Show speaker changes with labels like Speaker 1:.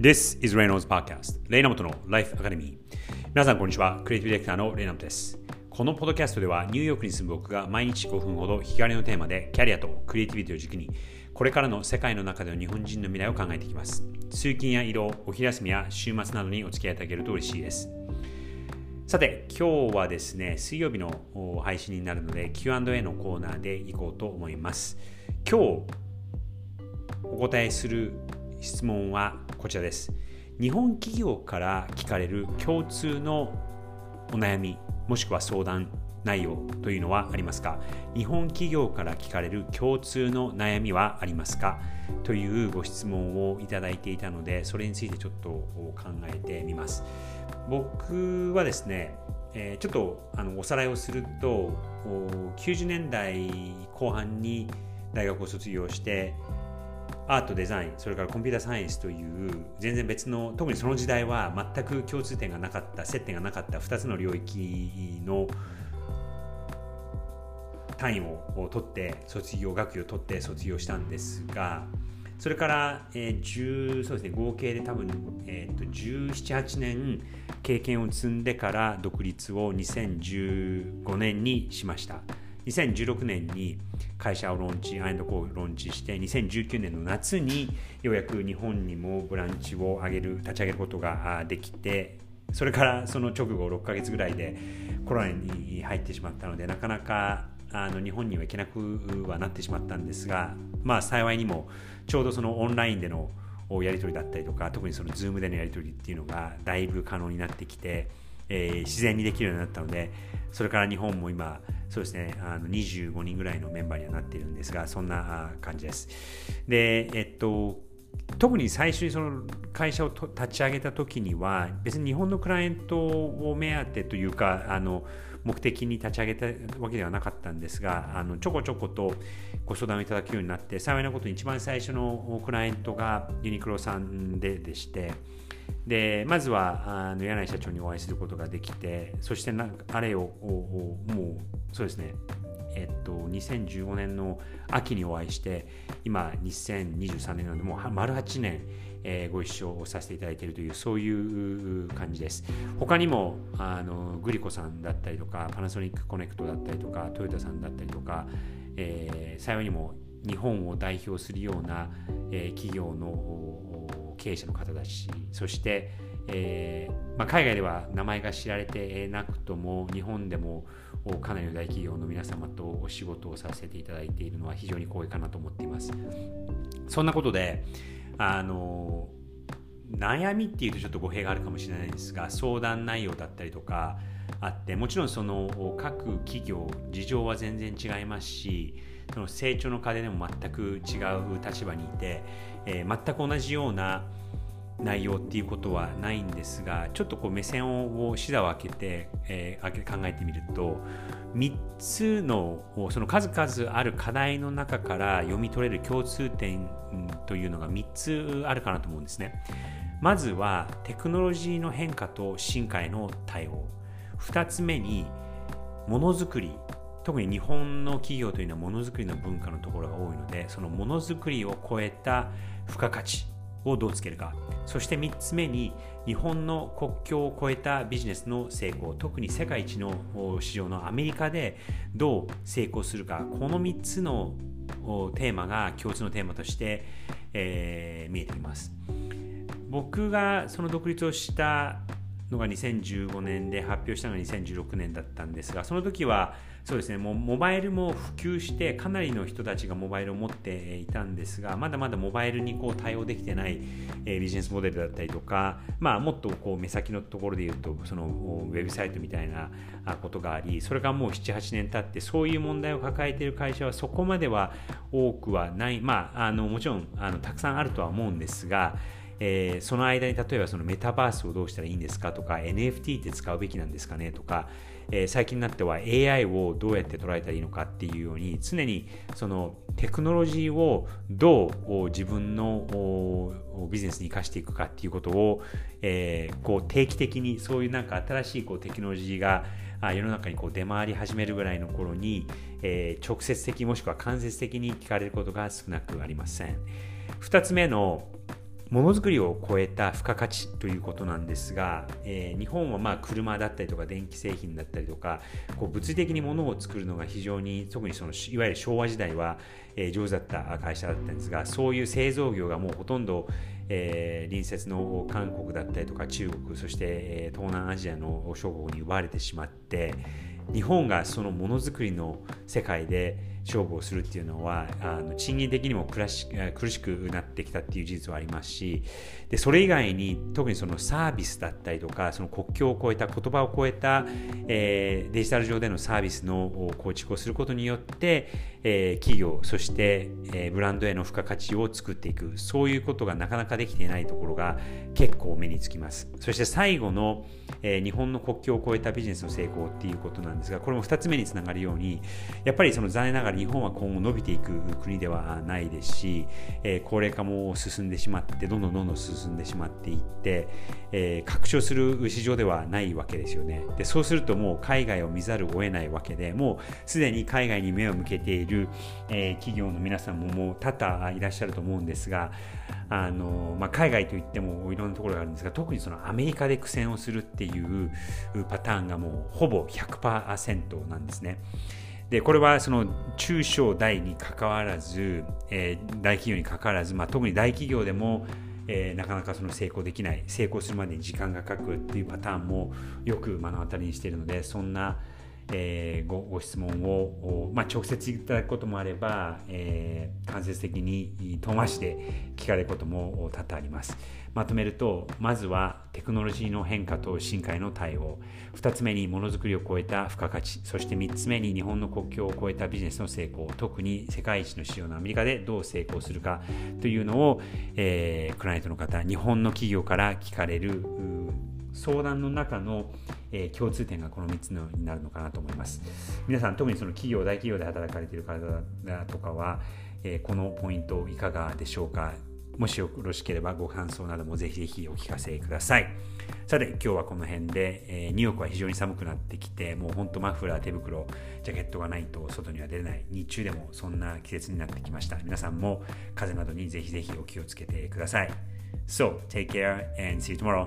Speaker 1: This is Reynolds Podcast レイナモトの Life Academy. 皆さんこんにちはクリエイティブディレクターのレイナモトです。このポッドキャストではニューヨークに住む僕が毎日5分ほど日帰りのテーマでキャリアとクリエイティビティを軸にこれからの世界の中での日本人の未来を考えていきます。通勤や移動お昼休みや週末などにお付き合いいただけると嬉しいです。さて今日はですね水曜日の配信になるので Q&A のコーナーでいこうと思います。今日お答えする質問はこちらです。日本企業から聞かれる共通のお悩み、もしくは相談内容というのはありますか？日本企業から聞かれる共通の悩みはありますか？というご質問をいただいていたので、それについてちょっと考えてみます。僕はですね、えちょっとあのおさらいをすると、90年代後半に大学を卒業して、アートデザインそれからコンピューターサイエンスという全然別の特にその時代は全く共通点がなかった接点がなかった2つの領域の単位を取って卒業学位を取って卒業したんですがそれから、えー、10そうですね合計で多分、えーと、と1718年経験を積んでから独立を2015年にしました。2016年に会社をローンチ、アインドコーをローンチして、2019年の夏にようやく日本にもブランチを上げる、立ち上げることができて、それからその直後6ヶ月ぐらいでコロナに入ってしまったので、なかなかあの日本には行けなくはなってしまったんですが、まあ幸いにもちょうどそのオンラインでのやり取りだったりとか、特にその Zoom でのやり取りっていうのがだいぶ可能になってきて、えー、自然にできるようになったので、それから日本も今、そうですね、あの25人ぐらいのメンバーにはなっているんですが、そんな感じです。で、えっと、特に最初にその会社を立ち上げた時には、別に日本のクライアントを目当てというか、あの目的に立ち上げたわけではなかったんですが、あのちょこちょことご相談をいただくようになって、幸いなことに一番最初のクライアントがユニクロさんででして、でまずはあの柳井社長にお会いすることができてそしてなあれをもうそうですねえっと、2015年の秋にお会いして今2023年なのでもう丸8年、えー、ご一緒させていただいているというそういう感じです。他にもあのグリコさんだったりとかパナソニックコネクトだったりとかトヨタさんだったりとか、えー、幸いにも日本を代表するような、えー、企業の経営者の方たちそして、えー、まあ、海外では名前が知られてなくとも日本でもかなりの大企業の皆様とお仕事をさせていただいているのは非常に光栄かなと思っています。そんなことであの悩みっていうとちょっと語弊があるかもしれないですが相談内容だったりとかあってもちろんその各企業事情は全然違いますしその成長の課でも全く違う立場にいてえー、全く同じような内容っていうことはないんですがちょっとこう目線を視座を開けて、えー、考えてみると3つのその数々ある課題の中から読み取れる共通点というのが3つあるかなと思うんですね。まずはテクノロジーの変化と進化への対応2つ目にものづくり特に日本の企業というのはものづくりの文化のところが多いのでそのものづくりを超えた付加価値をどうつけるか。そして3つ目に日本の国境を越えたビジネスの成功。特に世界一の市場のアメリカでどう成功するか。この3つのテーマが共通のテーマとして、えー、見えています。僕がその独立をしたのが2015年で発表したのが2016年だったんですがその時はそうですねもうモバイルも普及してかなりの人たちがモバイルを持っていたんですがまだまだモバイルにこう対応できてない、えビジネスモデルだったりとか、まあ、もっとこう目先のところで言うとそのウェブサイトみたいなことがありそれがもう78年経ってそういう問題を抱えている会社はそこまでは多くはない。まああのもちろんあのたくさんあるとは思うんですがえー、その間に例えばそのメタバースをどうしたらいいんですかとか NFT って使うべきなんですかねとか、えー、最近になっては AI をどうやって捉えたらいいのかっていうように常にそのテクノロジーをどう自分のビジネスに生かしていくかっていうことを、えー、こう定期的にそういうなんか新しいこうテクノロジーが世の中にこう出回り始めるぐらいの頃に、えー、直接的もしくは間接的に聞かれることが少なくありません。2つ目のものづくりを超えた付加価値ということなんですが、えー、日本はまあ車だったりとか電気製品だったりとかこう物理的に物を作るのが非常に特にそのいわゆる昭和時代は、えー、上手だった会社だったんですがそういう製造業がもうほとんど、えー、隣接の韓国だったりとか中国そして、え東南アジアの諸国に奪われてしまって日本がそのものづくりの世界で勝負をするっていうのはあの賃金的にも苦し苦しくなってきたっていう事実はありますしでそれ以外に特にそのサービスだったりとかその国境を越えた言葉を超えた、えー、デジタル上でのサービスの構築をすることによって、えー、企業そして、えー、ブランドへの付加価値を作っていく。そういうことがなかなかできていないところが結構目につきます。そして最後の、えー、日本の国境を越えたビジネスの成功っていうことなんですがこれも2つ目につながるようにやっぱりその残念ながらから日本は今後伸びていく国ではないですし、えー、高齢化も進んでしまってどんどんどんどん進んでしまっていって、えー、拡張する市場ではないわけですよねでそうするともう海外を見ざるを得ないわけでもうすでに海外に目を向けている、えー、企業の皆さんももう多々いらっしゃると思うんですがあの、まあ、海外といってもいろんなところがあるんですが特にそのアメリカで苦戦をするっていうパターンがもうほぼ100%なんですね。でこれはその中小大にかかわらず、えー、大企業にかかわらず、まあ、特に大企業でも、えー、なかなかその成功できない成功するまでに時間がかかるっていうパターンもよく目の当たりにしているのでそんな、えー、ごご質問を、まあ、直接いただくこともあれば、えー、間接的に遠回しで聞かれることも多々あります。まとめるとまずはテクノロジーの変化と進化への対応。2つ目にものづくりを超えた付加価値。そして3つ目に日本の国境を越えたビジネスの成功。特に世界一の市場のアメリカでどう成功するかというのを、えー、クライアントの方日本の企業から聞かれる相談の中の、えー、共通点がこの3つのになるのかなと思います皆さん特にその企業大企業で働かれている方とかは、えー、このポイントいかがでしょうか？もしよろしければご感想などもぜひぜひお聞かせください。さて、今日はこの辺で、えー、ニューヨークは非常に寒くなってきて、もうほんとマフラー、手袋、ジャケットがないと外には出れない、日中でもそんな季節になってきました。皆さんも風邪などにぜひぜひお気をつけてください。So, take care and see you tomorrow.